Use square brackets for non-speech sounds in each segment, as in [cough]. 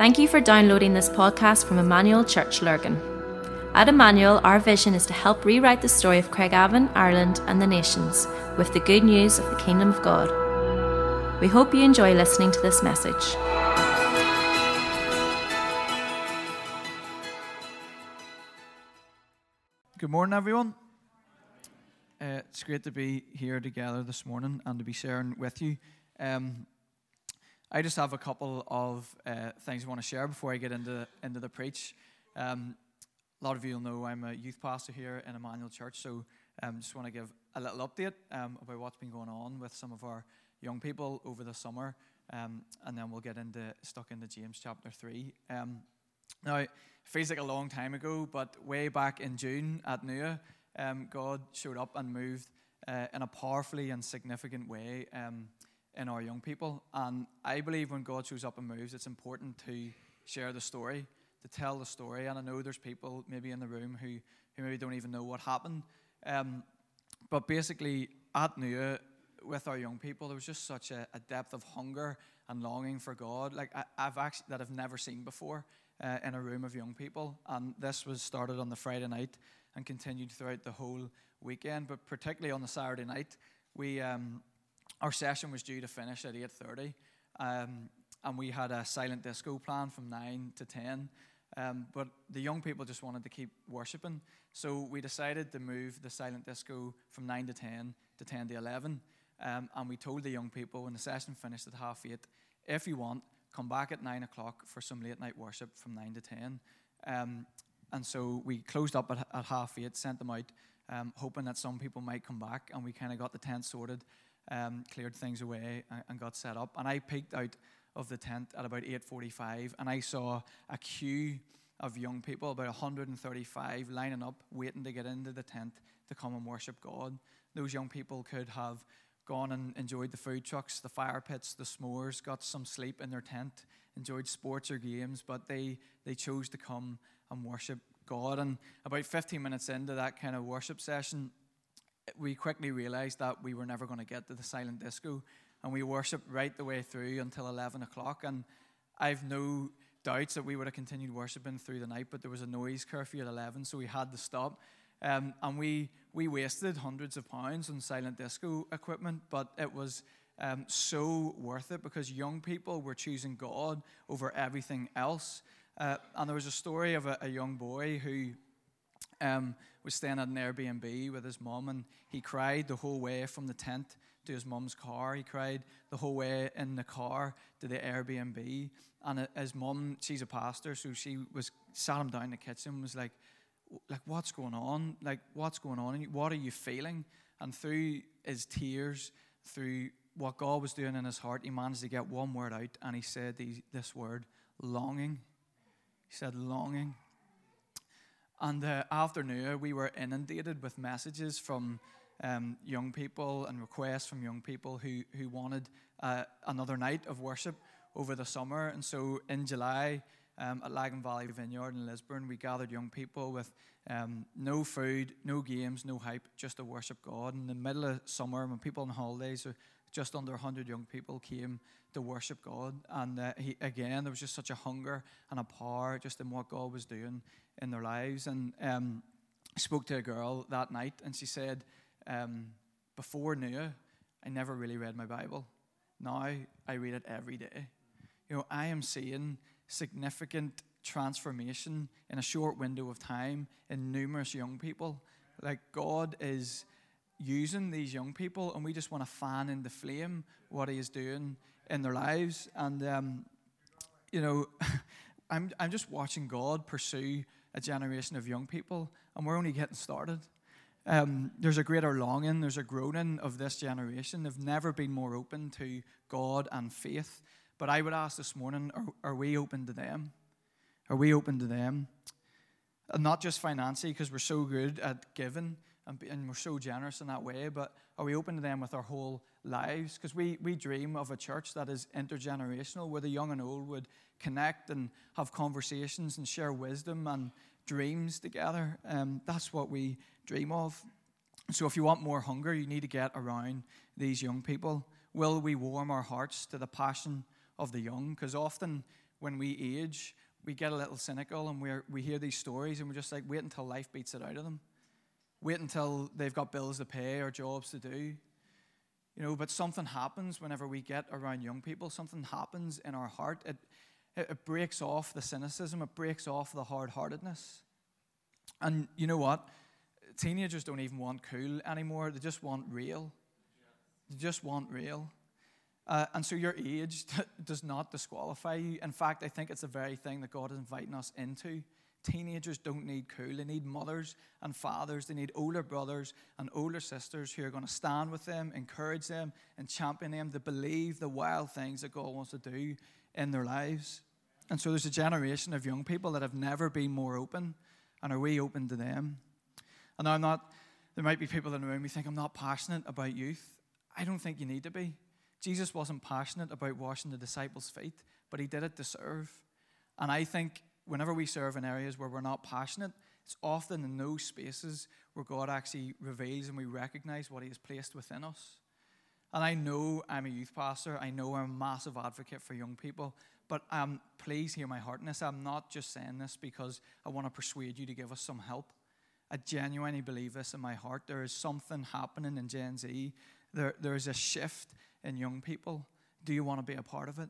Thank you for downloading this podcast from Emmanuel Church Lurgan. At Emmanuel, our vision is to help rewrite the story of Craigavon, Ireland, and the nations with the good news of the Kingdom of God. We hope you enjoy listening to this message. Good morning, everyone. Uh, it's great to be here together this morning and to be sharing with you. Um, I just have a couple of uh, things I want to share before I get into into the preach. Um, a lot of you will know I'm a youth pastor here in Emmanuel Church, so um, just want to give a little update um, about what's been going on with some of our young people over the summer, um, and then we'll get into stuck into James chapter three. Um, now, it feels like a long time ago, but way back in June at Nua, um, God showed up and moved uh, in a powerfully and significant way in our young people. And I believe when God shows up and moves, it's important to share the story, to tell the story. And I know there's people maybe in the room who, who maybe don't even know what happened. Um, but basically, at Nua, with our young people, there was just such a, a depth of hunger and longing for God, like I, have actually that I've never seen before uh, in a room of young people. And this was started on the Friday night and continued throughout the whole weekend. But particularly on the Saturday night, we um, our session was due to finish at 8.30 um, and we had a silent disco plan from 9 to 10 um, but the young people just wanted to keep worshiping so we decided to move the silent disco from 9 to 10 to 10 to 11 um, and we told the young people when the session finished at half 8 if you want come back at 9 o'clock for some late night worship from 9 to 10 um, and so we closed up at, at half 8 sent them out um, hoping that some people might come back and we kind of got the tent sorted um, cleared things away and, got set up. And I peeked out of the tent at about 8:45, and I saw a queue of young people, about 135, lining up, waiting to get into the tent to come and worship God. Those young people could have gone and enjoyed the food trucks, the fire pits, the s'mores, got some sleep in their tent, enjoyed sports or games, but they, they chose to come and worship God. And about 15 minutes into that kind of worship session, we quickly realized that we were never going to get to the silent disco. And we worshiped right the way through until 11 o'clock. And I've no doubts that we would have continued worshiping through the night, but there was a noise curfew at 11, so we had to stop. Um, and we, we wasted hundreds of pounds on silent disco equipment, but it was um, so worth it because young people were choosing God over everything else. Uh, and there was a story of a, a young boy who um, was staying at an Airbnb with his mom, and he cried the whole way from the tent to his mom's car. He cried the whole way in the car to the Airbnb. And his mom, she's a pastor, so she was sat him down in the kitchen, was like, like what's going on? Like what's going on? What are you feeling? And through his tears, through what God was doing in his heart, he managed to get one word out, and he said this word, longing. He said longing. And uh, after Nua we were inundated with messages from um, young people and requests from young people who, who wanted uh, another night of worship over the summer. And so in July, um, at Lagan Valley Vineyard in Lisburn, we gathered young people with um, no food, no games, no hype, just to worship God. In the middle of summer, when people on holidays, uh, just under 100 young people came to worship God. And uh, he, again, there was just such a hunger and a power just in what God was doing in their lives. And um, I spoke to a girl that night, and she said, um, Before Nua, I never really read my Bible. Now I read it every day. You know, I am seeing significant transformation in a short window of time in numerous young people. Like God is using these young people, and we just want to fan in the flame what He is doing in their lives. And um, you know, [laughs] I'm I'm just watching God pursue a generation of young people, and we're only getting started. Um, there's a greater longing, there's a groaning of this generation. They've never been more open to God and faith. But I would ask this morning are, are we open to them? Are we open to them? And not just financially, because we're so good at giving and, and we're so generous in that way, but are we open to them with our whole lives? Because we, we dream of a church that is intergenerational, where the young and old would connect and have conversations and share wisdom and dreams together. Um, that's what we dream of. So, if you want more hunger, you need to get around these young people. Will we warm our hearts to the passion of the young? Because often when we age, we get a little cynical and we we hear these stories and we're just like, wait until life beats it out of them. Wait until they've got bills to pay or jobs to do. You know, but something happens whenever we get around young people. Something happens in our heart. It, it, it breaks off the cynicism. It breaks off the hard-heartedness. And you know what? Teenagers don't even want cool anymore. They just want real. They just want real. Uh, and so your age [laughs] does not disqualify you. In fact, I think it's the very thing that God is inviting us into. Teenagers don't need cool. They need mothers and fathers. They need older brothers and older sisters who are going to stand with them, encourage them, and champion them to believe the wild things that God wants to do in their lives. And so there's a generation of young people that have never been more open, and are we open to them? And I'm not, there might be people in the room who think I'm not passionate about youth. I don't think you need to be. Jesus wasn't passionate about washing the disciples' feet, but he did it to serve. And I think whenever we serve in areas where we're not passionate, it's often in those spaces where God actually reveals and we recognize what he has placed within us. And I know I'm a youth pastor. I know I'm a massive advocate for young people. But um, please hear my heart in this. I'm not just saying this because I want to persuade you to give us some help. I genuinely believe this in my heart. There is something happening in Gen Z. There, there is a shift in young people. Do you want to be a part of it?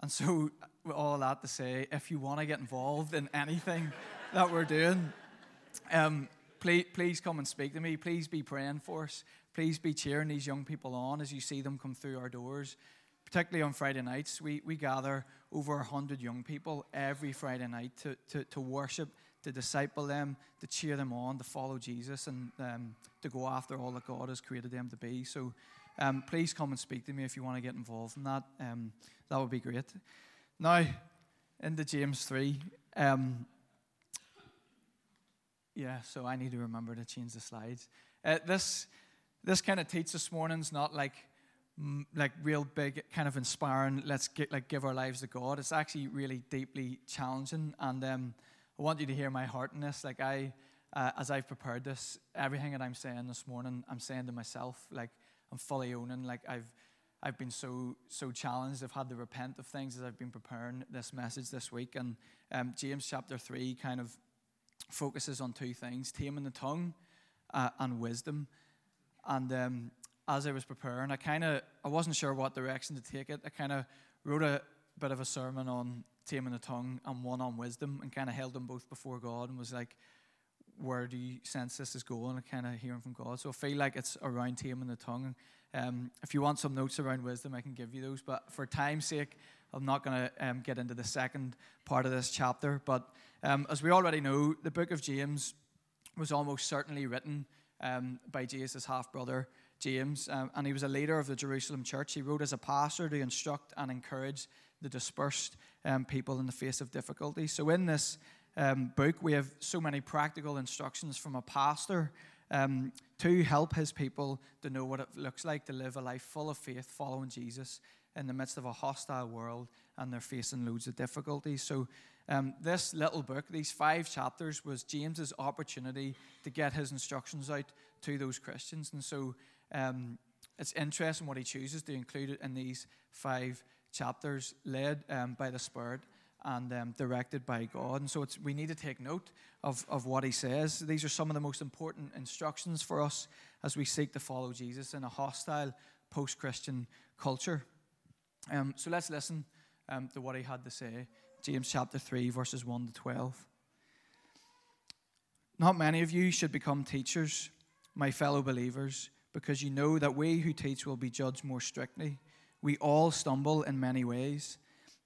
And so, all that to say, if you want to get involved in anything [laughs] that we're doing, um, please, please come and speak to me. Please be praying for us. Please be cheering these young people on as you see them come through our doors. Particularly on Friday nights, we, we gather over 100 young people every Friday night to, to, to worship, to disciple them, to cheer them on, to follow Jesus, and um, to go after all that God has created them to be. So um, please come and speak to me if you want to get involved in that. Um, that would be great. Now, into James 3. Um, yeah, so I need to remember to change the slides. Uh, this this kind of teach this morning is not like like real big kind of inspiring let's get like give our lives to god it's actually really deeply challenging and um, i want you to hear my heart in this like i uh, as i've prepared this everything that i'm saying this morning i'm saying to myself like I'm fully owning. Like I've I've been so so challenged. I've had to repent of things as I've been preparing this message this week. And um, James chapter three kind of focuses on two things: taming the tongue uh, and wisdom. And um, as I was preparing, I kind of I wasn't sure what direction to take it. I kind of wrote a bit of a sermon on taming the tongue and one on wisdom, and kind of held them both before God, and was like, where do you sense this is going kind of hearing from God. So I feel like it's around taming the tongue. Um, if you want some notes around wisdom, I can give you those. But for time's sake, I'm not going to um, get into the second part of this chapter. But um, as we already know, the book of James was almost certainly written um, by Jesus' half brother, James. Um, and he was a leader of the Jerusalem church. He wrote as a pastor to instruct and encourage the dispersed um, people in the face of difficulty. So in this um, book, we have so many practical instructions from a pastor um, to help his people to know what it looks like to live a life full of faith, following Jesus in the midst of a hostile world and they're facing loads of difficulties. So, um, this little book, these five chapters, was James's opportunity to get his instructions out to those Christians. And so, um, it's interesting what he chooses to include it in these five chapters, led um, by the Spirit and um, directed by God. And so we need to take note of, of what he says. These are some of the most important instructions for us as we seek to follow Jesus in a hostile post Christian culture. Um, so let's listen um, to what he had to say. James chapter 3, verses 1 to 12. Not many of you should become teachers, my fellow believers, because you know that we who teach will be judged more strictly. We all stumble in many ways.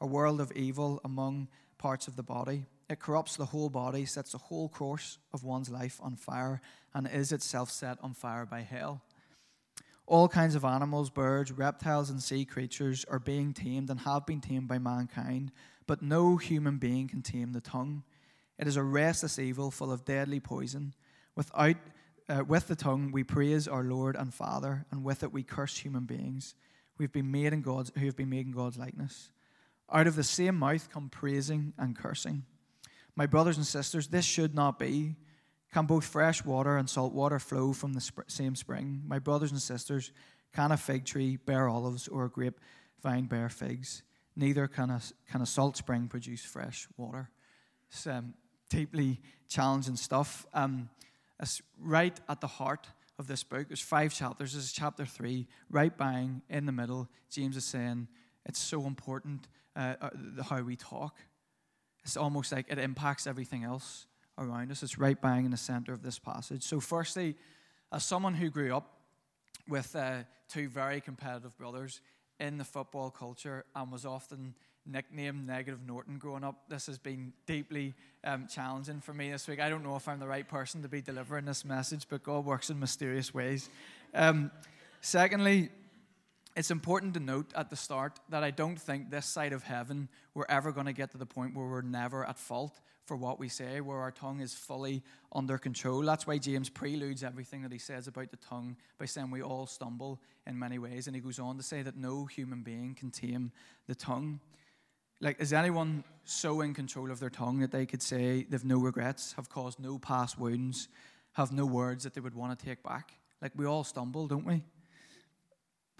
a world of evil among parts of the body. It corrupts the whole body, sets the whole course of one's life on fire, and is itself set on fire by hell. All kinds of animals, birds, reptiles, and sea creatures are being tamed and have been tamed by mankind, but no human being can tame the tongue. It is a restless evil full of deadly poison. Without, uh, with the tongue we praise our Lord and Father, and with it we curse human beings We've been made in God's, who have been made in God's likeness. Out of the same mouth come praising and cursing. My brothers and sisters, this should not be. Can both fresh water and salt water flow from the sp- same spring? My brothers and sisters, can a fig tree bear olives or a grape vine bear figs? Neither can a, can a salt spring produce fresh water. It's um, deeply challenging stuff. Um, it's right at the heart of this book. There's five chapters. This is chapter three, right bang in the middle. James is saying it's so important uh, uh, how we talk. It's almost like it impacts everything else around us. It's right bang in the center of this passage. So, firstly, as someone who grew up with uh, two very competitive brothers in the football culture and was often nicknamed Negative Norton growing up. This has been deeply um, challenging for me this week. I don't know if I'm the right person to be delivering this message, but God works in mysterious ways. Um, secondly, it's important to note at the start that I don't think this side of heaven we're ever going to get to the point where we're never at fault for what we say, where our tongue is fully under control. That's why James preludes everything that he says about the tongue by saying we all stumble in many ways. And he goes on to say that no human being can tame the tongue. Like, is anyone so in control of their tongue that they could say they've no regrets, have caused no past wounds, have no words that they would want to take back? Like, we all stumble, don't we?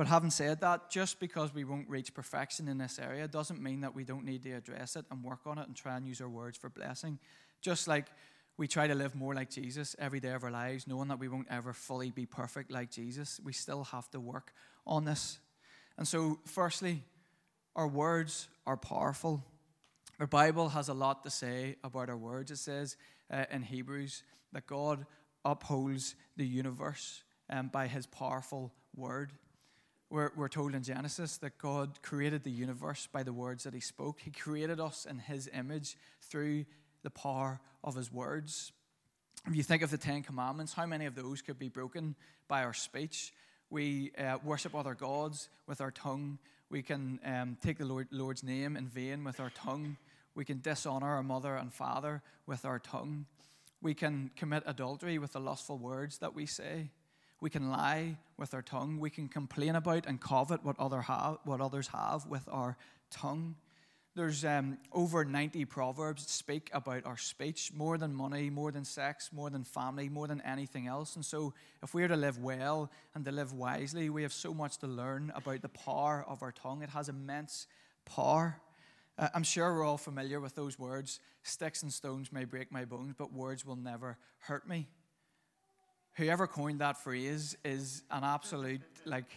But having said that, just because we won't reach perfection in this area doesn't mean that we don't need to address it and work on it and try and use our words for blessing. Just like we try to live more like Jesus every day of our lives, knowing that we won't ever fully be perfect like Jesus, we still have to work on this. And so, firstly, our words are powerful. Our Bible has a lot to say about our words. It says uh, in Hebrews that God upholds the universe um, by his powerful word. We're, we're told in Genesis that God created the universe by the words that he spoke. He created us in his image through the power of his words. If you think of the Ten Commandments, how many of those could be broken by our speech? We uh, worship other gods with our tongue. We can um, take the Lord, Lord's name in vain with our tongue. We can dishonor our mother and father with our tongue. We can commit adultery with the lustful words that we say. We can lie with our tongue. We can complain about and covet what, other have, what others have with our tongue. There's um, over 90 proverbs that speak about our speech more than money, more than sex, more than family, more than anything else. And so, if we are to live well and to live wisely, we have so much to learn about the power of our tongue. It has immense power. Uh, I'm sure we're all familiar with those words sticks and stones may break my bones, but words will never hurt me. Whoever coined that phrase is an absolute, like,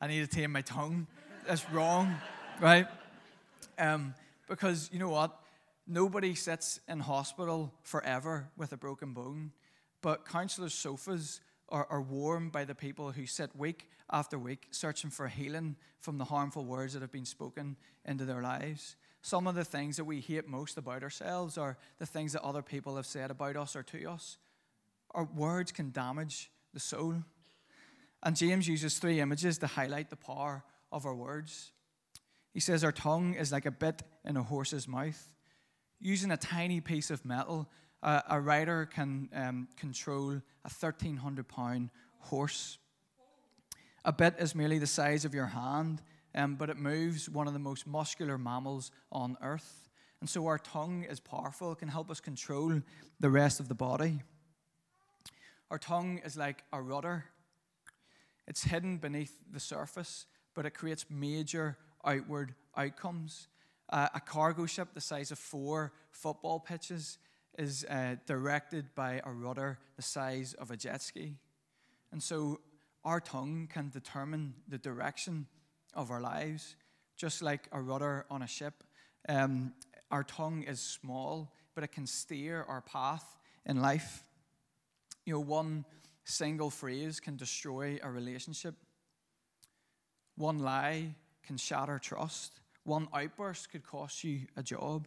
I need to tame my tongue. That's wrong, right? Um, because you know what? Nobody sits in hospital forever with a broken bone, but counselors' sofas are, are warmed by the people who sit week after week searching for healing from the harmful words that have been spoken into their lives. Some of the things that we hate most about ourselves are the things that other people have said about us or to us. Our words can damage the soul. And James uses three images to highlight the power of our words. He says, Our tongue is like a bit in a horse's mouth. Using a tiny piece of metal, uh, a rider can um, control a 1,300 pound horse. A bit is merely the size of your hand, um, but it moves one of the most muscular mammals on earth. And so our tongue is powerful, it can help us control the rest of the body. Our tongue is like a rudder, it's hidden beneath the surface, but it creates major outward outcomes. Uh, a cargo ship the size of four football pitches is uh, directed by a rudder the size of a jet ski. And so our tongue can determine the direction of our lives, just like a rudder on a ship. Um, our tongue is small, but it can steer our path in life. You know, one single phrase can destroy a relationship. One lie can shatter trust. One outburst could cost you a job.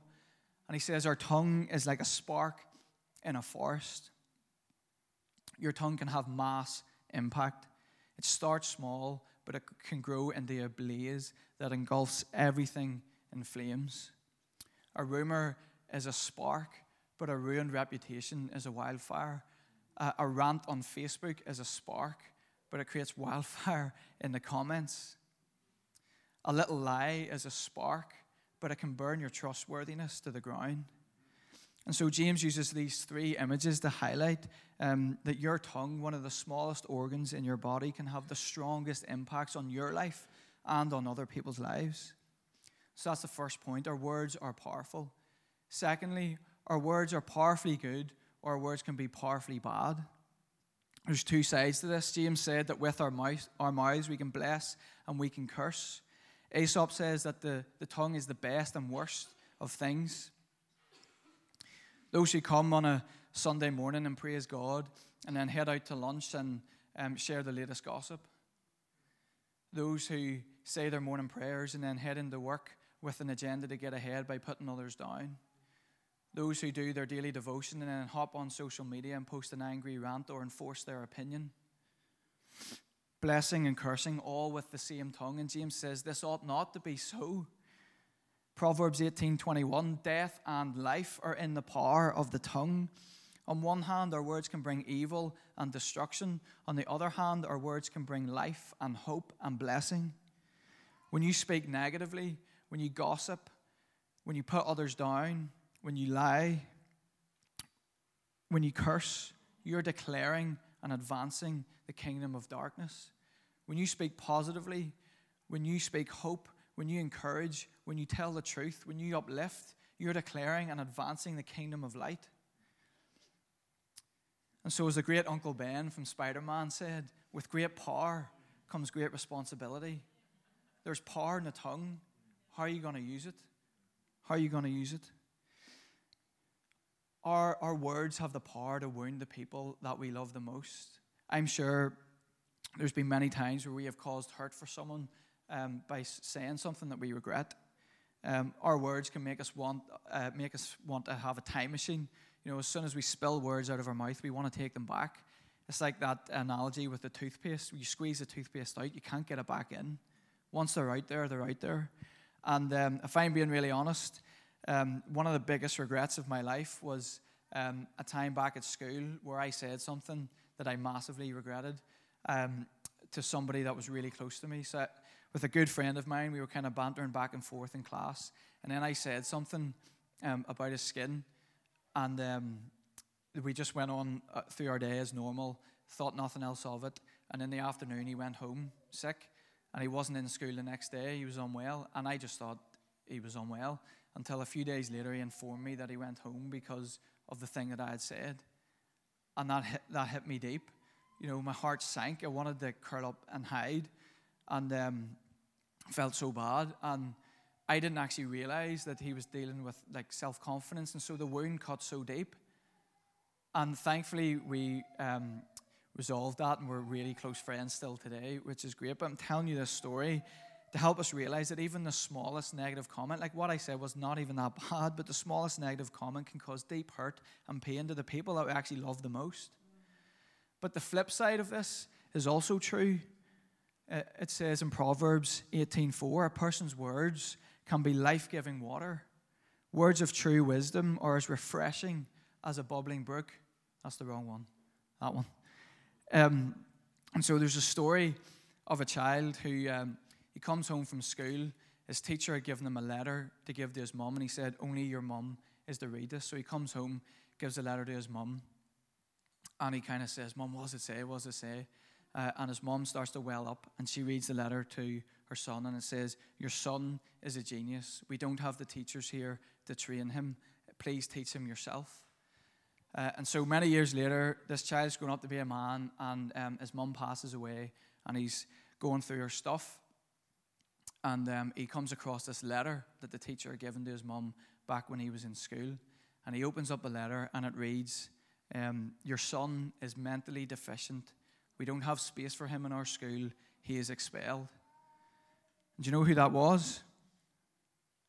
And he says, Our tongue is like a spark in a forest. Your tongue can have mass impact. It starts small, but it can grow into a blaze that engulfs everything in flames. A rumor is a spark, but a ruined reputation is a wildfire. A, rant on Facebook is a spark, but it creates wildfire [laughs] in the comments. A little lie is a spark, but it can burn your trustworthiness to the ground. And so James uses these three images to highlight um, that your tongue, one of the smallest organs in your body, can have the strongest impacts on your life and on other people's lives. So that's the first point. Our words are powerful. Secondly, our words are powerfully good, our words can be powerfully bad. There's two sides to this. James said that with our, mouth, our mouths we can bless and we can curse. Aesop says that the, the tongue is the best and worst of things. Those who come on a Sunday morning and praise God and then head out to lunch and um, share the latest gossip. Those who say their morning prayers and then head into work with an agenda to get ahead by putting others down. Those who do their daily devotion and then hop on social media and post an angry rant or enforce their opinion. Blessing and cursing, all with the same tongue. And James says this ought not to be so. Proverbs 18:21 Death and life are in the power of the tongue. On one hand, our words can bring evil and destruction. On the other hand, our words can bring life and hope and blessing. When you speak negatively, when you gossip, when you put others down, when you lie, when you curse, you're declaring and advancing the kingdom of darkness. When you speak positively, when you speak hope, when you encourage, when you tell the truth, when you uplift, you're declaring and advancing the kingdom of light. And so, as the great Uncle Ben from Spider Man said, with great power comes great responsibility. There's power in the tongue. How are you going to use it? How are you going to use it? Our, our words have the power to wound the people that we love the most. I'm sure there's been many times where we have caused hurt for someone um, by saying something that we regret. Um, our words can make us want uh, make us want to have a time machine. You know, as soon as we spill words out of our mouth, we want to take them back. It's like that analogy with the toothpaste. You squeeze the toothpaste out, you can't get it back in. Once they're out there, they're out there. And um, if I'm being really honest, um, one of the biggest regrets of my life was um, a time back at school where I said something that I massively regretted um, to somebody that was really close to me. So with a good friend of mine. We were kind of bantering back and forth in class. And then I said something um, about his skin. And um, we just went on uh, through our day as normal, thought nothing else of it. And in the afternoon, he went home sick. And he wasn't in school the next day. He was unwell. And I just thought he was unwell until a few days later he informed me that he went home because of the thing that I had said. And that hit, that hit me deep. You know, my heart sank. I wanted to curl up and hide. And um, felt so bad. And I didn't actually realize that he was dealing with like self confidence. And so the wound cut so deep. And thankfully, we um, resolved that and we're really close friends still today, which is great. But I'm telling you this story to help us realize that even the smallest negative comment, like what I said was not even that [laughs] bad, but the smallest negative comment can cause deep hurt and pain to the people that we actually love the most. But the flip side of this is also true it says in Proverbs 18:4, a person's words can be life-giving water. Words of true wisdom are as refreshing as a bubbling brook. That's the wrong one. That one. Um, and so there's a story of a child who um, he comes home from school. His teacher had given him a letter to give to his mum, and he said, Only your mum is to read this. So he comes home, gives a letter to his mum, and he kind of says, Mum, what does it say? What does it say? Uh, and his mom starts to well up and she reads the letter to her son and it says, Your son is a genius. We don't have the teachers here to train him. Please teach him yourself. Uh, and so many years later, this child's grown up to be a man and um, his mum passes away and he's going through her stuff. And um, he comes across this letter that the teacher had given to his mum back when he was in school. And he opens up the letter and it reads, um, Your son is mentally deficient we don't have space for him in our school. He is expelled. Do you know who that was?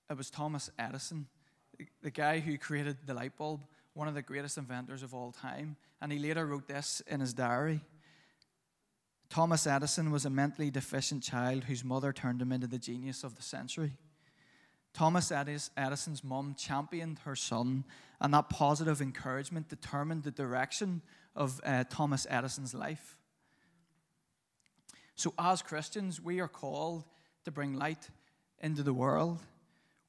It was Thomas Edison, the guy who created the light bulb, one of the greatest inventors of all time. And he later wrote this in his diary. Thomas Edison was a mentally deficient child whose mother turned him into the genius of the century. Thomas Edison's mum championed her son, and that positive encouragement determined the direction of uh, Thomas Edison's life. So, as Christians, we are called to bring light into the world.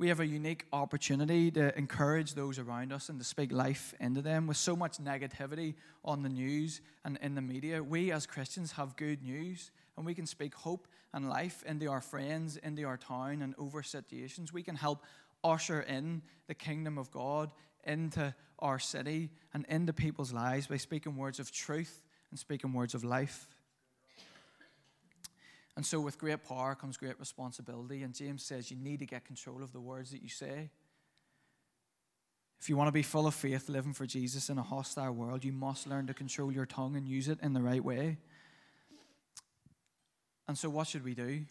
We have a unique opportunity to encourage those around us and to speak life into them. With so much negativity on the news and in the media, we as Christians have good news and we can speak hope and life into our friends, into our town, and over situations. We can help usher in the kingdom of God into our city and into people's lives by speaking words of truth and speaking words of life. And so, with great power comes great responsibility. And James says you need to get control of the words that you say. If you want to be full of faith, living for Jesus in a hostile world, you must learn to control your tongue and use it in the right way. And so, what should we do?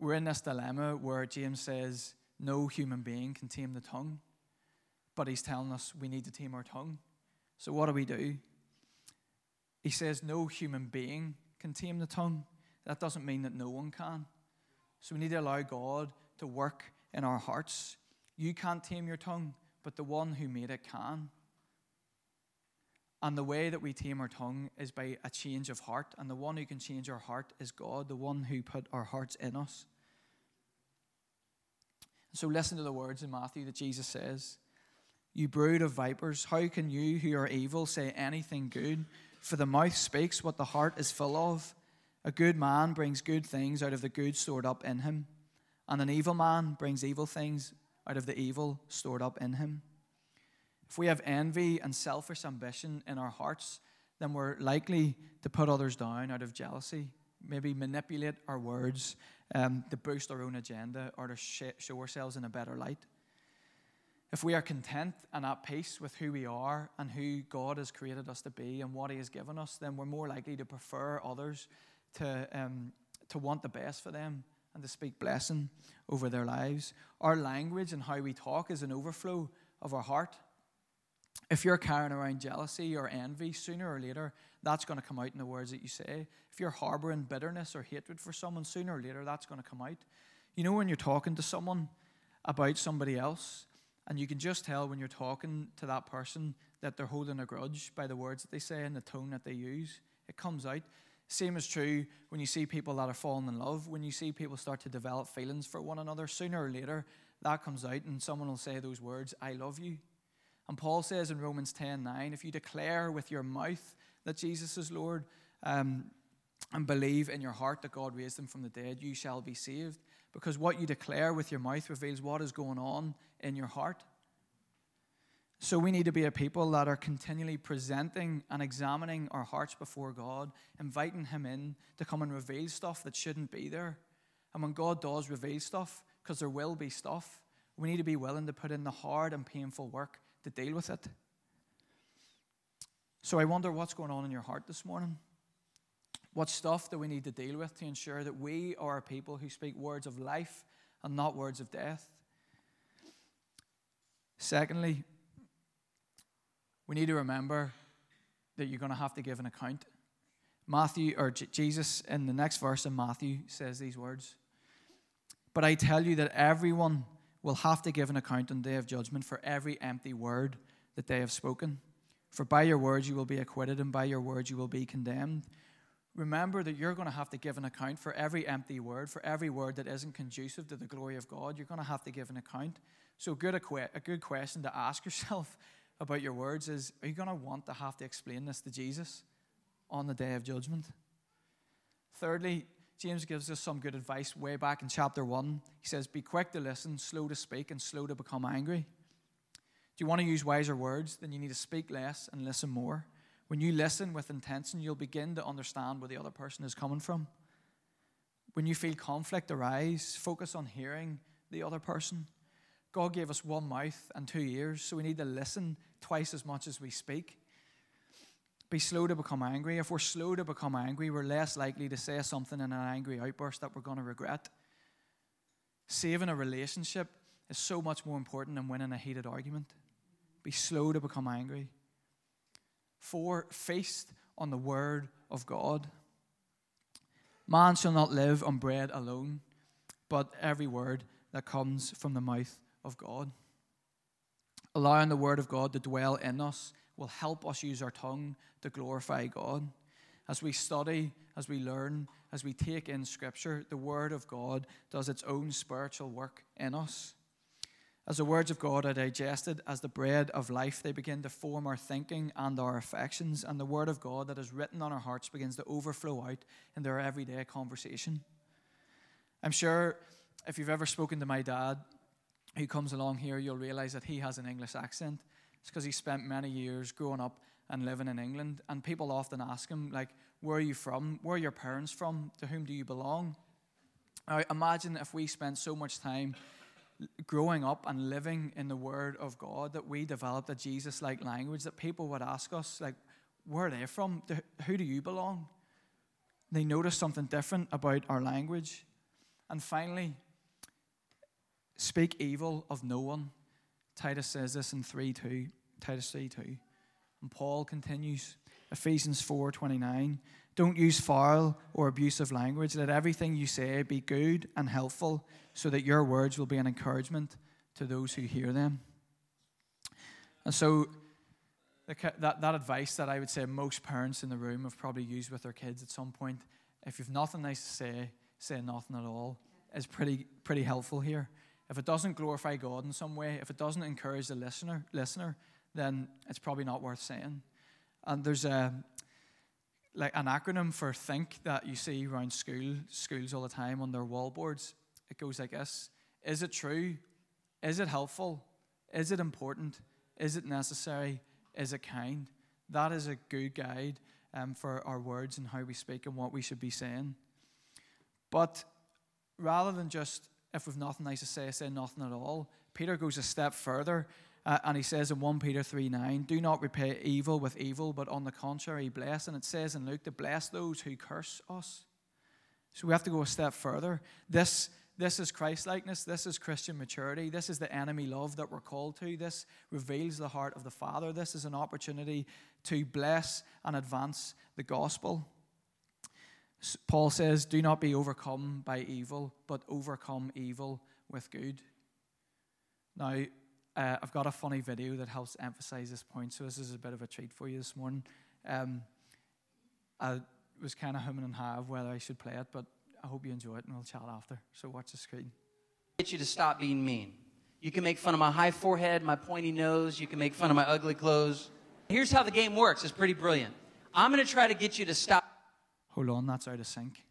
We're in this dilemma where James says no human being can tame the tongue, but he's telling us we need to tame our tongue. So, what do we do? He says no human being can tame the tongue that doesn't mean that no one can. So we need to allow God to work in our hearts. You can't tame your tongue, but the one who made it can. And the way that we tame our tongue is by a change of heart. And the one who can change our heart is God, the one who put our hearts in us. So listen to the words in Matthew that Jesus says You brood of vipers, how can you who are evil say anything good? For the mouth speaks what the heart is full of. A good man brings good things out of the good stored up in him, and an evil man brings evil things out of the evil stored up in him. If we have envy and selfish ambition in our hearts, then we're likely to put others down out of jealousy, maybe manipulate our words um, to boost our own agenda or to sh- show ourselves in a better light. If we are content and at peace with who we are and who God has created us to be and what He has given us, then we're more likely to prefer others to, um, to want the best for them and to speak blessing over their lives. Our language and how we talk is an overflow of our heart. If you're carrying around jealousy or envy, sooner or later, that's going to come out in the words that you say. If you're harboring bitterness or hatred for someone, sooner or later, that's going to come out. You know, when you're talking to someone about somebody else, and you can just tell when you're talking to that person that they're holding a grudge by the words that they say and the tone that they use. It comes out. Same is true when you see people that are falling in love, when you see people start to develop feelings for one another, sooner or later that comes out and someone will say those words, I love you. And Paul says in Romans 10 9, if you declare with your mouth that Jesus is Lord um, and believe in your heart that God raised him from the dead, you shall be saved. Because what you declare with your mouth reveals what is going on in your heart. So we need to be a people that are continually presenting and examining our hearts before God, inviting Him in to come and reveal stuff that shouldn't be there. And when God does reveal stuff, because there will be stuff, we need to be willing to put in the hard and painful work to deal with it. So I wonder what's going on in your heart this morning. What stuff do we need to deal with to ensure that we are a people who speak words of life and not words of death? Secondly, we need to remember that you're going to have to give an account. Matthew, or J- Jesus, in the next verse in Matthew, says these words But I tell you that everyone will have to give an account on the day of judgment for every empty word that they have spoken. For by your words you will be acquitted, and by your words you will be condemned. Remember that you're going to have to give an account for every empty word, for every word that isn't conducive to the glory of God. You're going to have to give an account. So, good a, a good question to ask yourself about your words is are you going to want to have to explain this to Jesus on the day of judgment? Thirdly, James gives us some good advice way back in chapter 1. He says, Be quick to listen, slow to speak, and slow to become angry. Do you want to use wiser words? Then you need to speak less and listen more. When you listen with intention, you'll begin to understand where the other person is coming from. When you feel conflict arise, focus on hearing the other person. God gave us one mouth and two ears, so we need to listen twice as much as we speak. Be slow to become angry. If we're slow to become angry, we're less likely to say something in an angry outburst that we're going to regret. Saving a relationship is so much more important than winning a heated argument. Be slow to become angry. Four, feast on the word of God. Man shall not live on bread alone, but every word that comes from the mouth of God. Allowing the word of God to dwell in us will help us use our tongue to glorify God. As we study, as we learn, as we take in Scripture, the Word of God does its own spiritual work in us. As the words of God are digested as the bread of life, they begin to form our thinking and our affections, and the Word of God that is written on our hearts begins to overflow out into our everyday conversation. I'm sure if you've ever spoken to my dad, who comes along here, you'll realize that he has an English accent. It's because he spent many years growing up and living in England. And people often ask him, like, where are you from? Where are your parents from? To whom do you belong? Now, imagine if we spent so much time growing up and living in the Word of God that we developed a Jesus like language that people would ask us, like, where are they from? To who do you belong? They notice something different about our language. And finally, speak evil of no one. Titus says this in 3 2. Titus 3 2. And Paul continues, Ephesians 4 29. Don't use foul or abusive language. Let everything you say be good and helpful, so that your words will be an encouragement to those who hear them. And so, that, that advice that I would say most parents in the room have probably used with their kids at some point if you've nothing nice to say, say nothing at all, is pretty, pretty helpful here. If it doesn't glorify God in some way, if it doesn't encourage the listener, listener, then it's probably not worth saying. And there's a like an acronym for think that you see around school schools all the time on their wallboards. It goes like this: Is it true? Is it helpful? Is it important? Is it necessary? Is it kind? That is a good guide um, for our words and how we speak and what we should be saying. But rather than just if we've nothing nice to say, say nothing at all. Peter goes a step further uh, and he says in 1 Peter 3 9, Do not repay evil with evil, but on the contrary, bless. And it says in Luke to bless those who curse us. So we have to go a step further. This, this is Christ likeness. This is Christian maturity. This is the enemy love that we're called to. This reveals the heart of the Father. This is an opportunity to bless and advance the gospel. Paul says, Do not be overcome by evil, but overcome evil with good. Now, uh, I've got a funny video that helps emphasize this point, so this is a bit of a treat for you this morning. Um, I was kind of humming and have whether I should play it, but I hope you enjoy it and we'll chat after. So watch the screen. Get you to stop being mean. You can make fun of my high forehead, my pointy nose, you can make fun of my ugly clothes. Here's how the game works it's pretty brilliant. I'm going to try to get you to stop hold on, that's out of sync.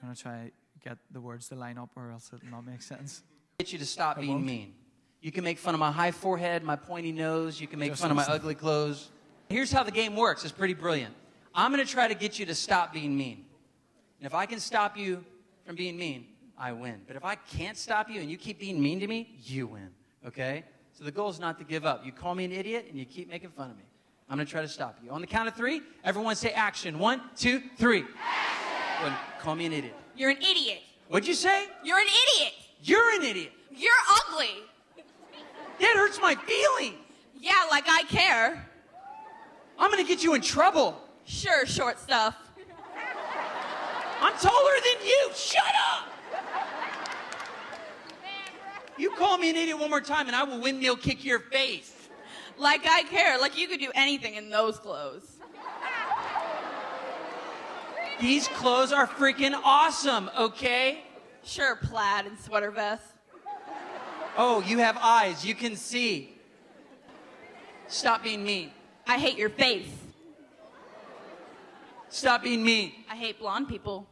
I'm going to try get the words to line up or else it'll not make sense. Get you to stop being mean. You can make fun of my high forehead, my pointy nose. You can make Just fun of my ugly clothes. Here's how the game works. It's pretty brilliant. I'm going to try to get you to stop being mean. And if I can stop you from being mean, I win. But if I can't stop you and you keep being mean to me, you win. Okay? So the goal is not to give up. You call me an idiot and you keep making fun of me. I'm going to try to stop you. On the count of three, everyone say action. One, two, three. Action. call me an idiot. You're an idiot. What'd you say? You're an idiot. You're an idiot. You're ugly. That hurts my feelings. Yeah, like I care. I'm going to get you in trouble. Sure, short stuff. I'm taller than you. Shut up. You call me an idiot one more time and I will windmill kick your face. Like I care. Like you could do anything in those clothes. These clothes are freaking awesome, okay? Sure, plaid and sweater vest. Oh, you have eyes. You can see. Stop being mean. I hate your face. Stop being mean. I hate blonde people.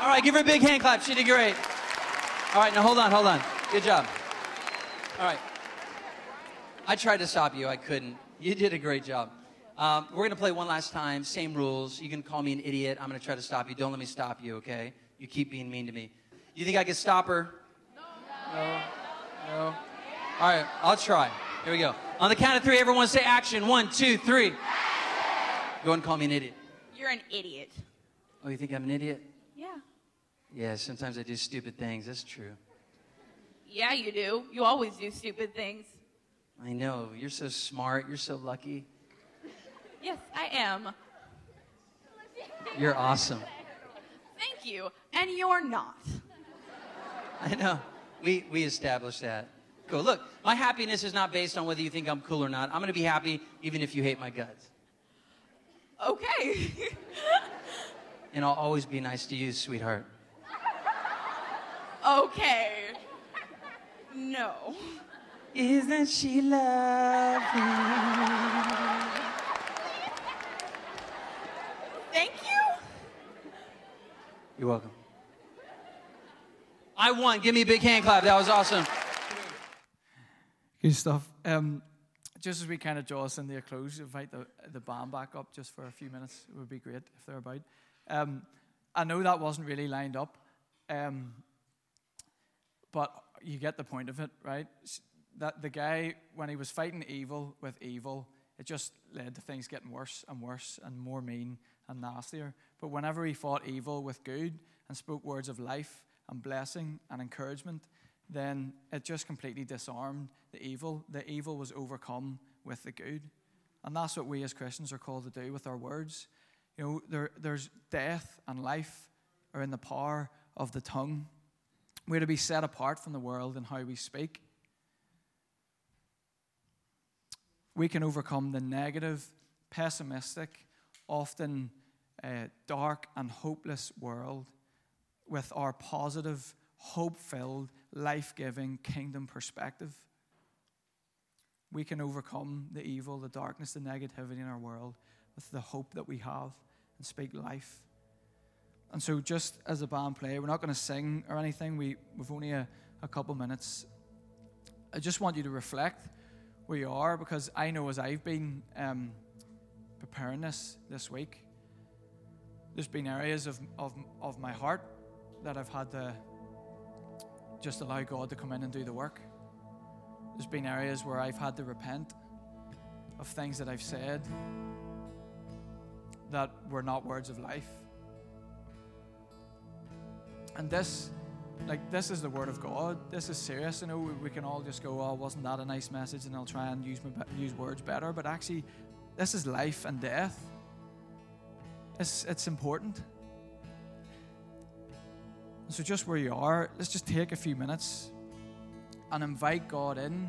All right, give her a big hand clap. She did great. All right, now hold on, hold on. Good job. All right. I tried to stop you. I couldn't. You did a great job. Um, we're going to play one last time. Same rules. You can call me an idiot. I'm going to try to stop you. Don't let me stop you, okay? You keep being mean to me. You think I can stop her? No. No. No. All right. I'll try. Here we go. On the count of three, everyone say action. One, two, three. Go and call me an idiot. You're an idiot. Oh, you think I'm an idiot? Yeah. Yeah, sometimes I do stupid things. That's true. Yeah, you do. You always do stupid things. I know. You're so smart. You're so lucky. Yes, I am. You're awesome. Thank you, and you're not. I know. We, we established that. Cool. Look, my happiness is not based on whether you think I'm cool or not. I'm going to be happy even if you hate my guts. Okay. And I'll always be nice to you, sweetheart. okay. No. Isn't she lovely? Thank you. You're welcome. I won. Give me a big hand clap. That was awesome. Good stuff. Um, just as we kind of draw us in a close, invite the, the band back up just for a few minutes. It would be great if they're about. Um, I know that wasn't really lined up, um, but you get the point of it, right? That the guy, when he was fighting evil with evil, it just led to things getting worse and worse and more mean and nastier. But whenever he fought evil with good and spoke words of life and blessing and encouragement, then it just completely disarmed the evil. The evil was overcome with the good. And that's what we as Christians are called to do with our words. You know, there, there's death and life are in the power of the tongue. We're to be set apart from the world in how we speak. We can overcome the negative, pessimistic, often uh, dark and hopeless world with our positive, hope filled, life giving kingdom perspective. We can overcome the evil, the darkness, the negativity in our world with the hope that we have and speak life. And so, just as a band player, we're not going to sing or anything. We, we've only a, a couple minutes. I just want you to reflect where you are because I know as I've been um, preparing this this week, there's been areas of, of, of my heart that I've had to just allow God to come in and do the work. There's been areas where I've had to repent of things that I've said that were not words of life. And this, like, this is the word of God. This is serious. I know we, we can all just go, "Oh, wasn't that a nice message?" And I'll try and use my, use words better. But actually, this is life and death. It's it's important. So just where you are, let's just take a few minutes and invite God in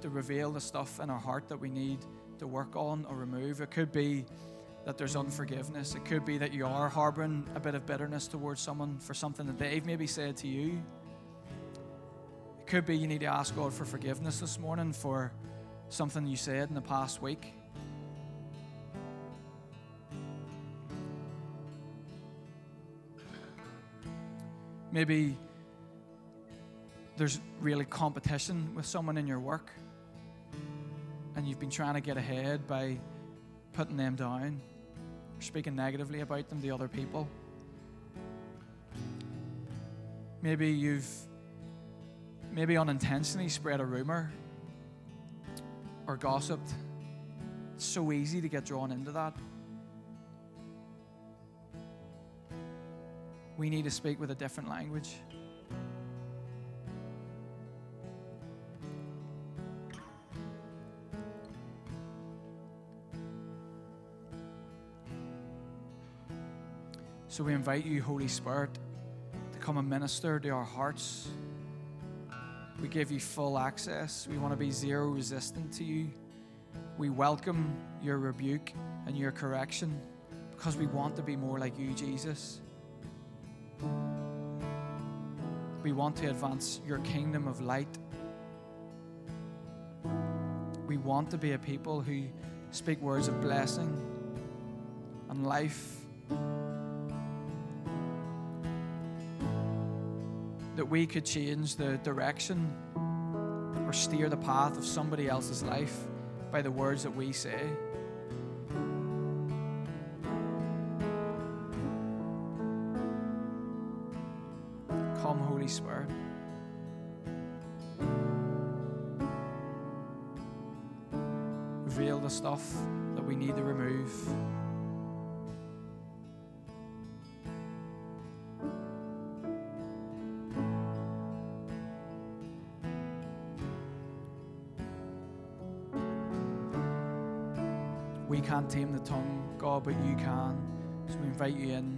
to reveal the stuff in our heart that we need to work on or remove. It could be that there's unforgiveness. It could be that you are harboring a bit of bitterness towards someone for something that they've maybe said to you. It could be you need to ask God for forgiveness this morning for something you said in the past week. Maybe there's really competition with someone in your work and you've been trying to get ahead by putting them down or speaking negatively about them to other people. Maybe you've maybe unintentionally spread a rumor or gossiped. It's so easy to get drawn into that. We need to speak with a different language. So we invite you, Holy Spirit, to come and minister to our hearts. We give you full access. We want to be zero resistant to you. We welcome your rebuke and your correction because we want to be more like you, Jesus. We want to advance your kingdom of light. We want to be a people who speak words of blessing and life. That we could change the direction or steer the path of somebody else's life by the words that we say. Tame the tongue, God, but you can. So we invite you in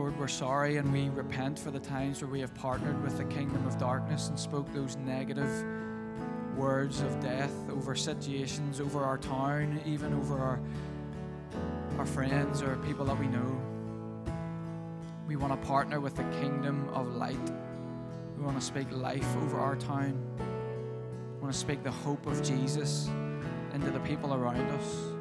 we're sorry and we repent for the times where we have partnered with the kingdom of darkness and spoke those negative words of death over situations, over our town, even over our, our friends or people that we know. We want to partner with the kingdom of light. We want to speak life over our town. We want to speak the hope of Jesus into the people around us.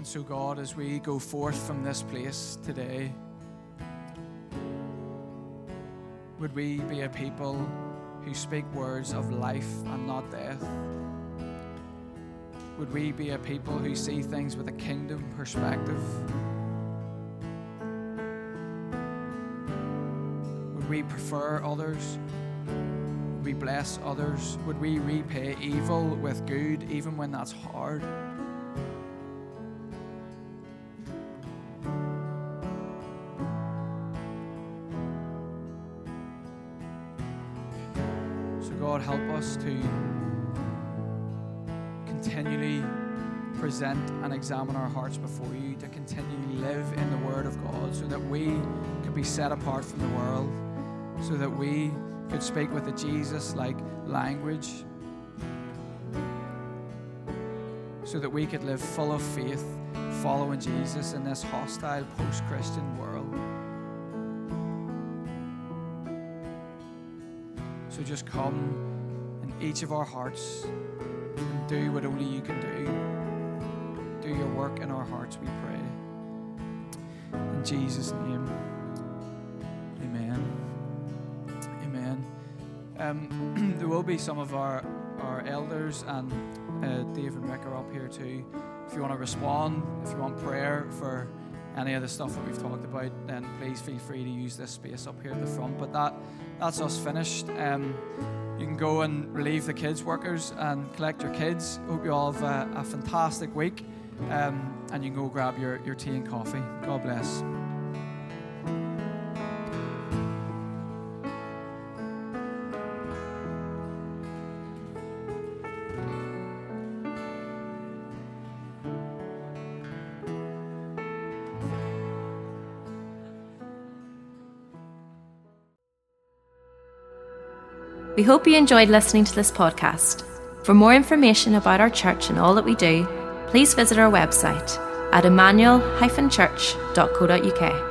And so, God, as we go forth from this place today, would we be a people who speak words of life and not death? Would we be a people who see things with a kingdom perspective? Would we prefer others? Would we bless others? Would we repay evil with good even when that's hard? Examine our hearts before you, to continually live in the Word of God, so that we could be set apart from the world, so that we could speak with a Jesus like language, so that we could live full of faith, following Jesus in this hostile post Christian world. So just come in each of our hearts and do what only you can do. Do your work in our hearts, we pray. In Jesus' name, amen. Amen. Um, [clears throat] there will be some of our, our elders and uh, Dave and Rick are up here too. If you want to respond, if you want prayer for any of the stuff that we've talked about, then please feel free to use this space up here at the front. But that that's us finished. Um, you can go and relieve the kids workers and collect your kids. Hope you all have a, a fantastic week. Um, and you can go grab your, your tea and coffee. God bless. We hope you enjoyed listening to this podcast. For more information about our church and all that we do, please visit our website at emmanuel-church.co.uk.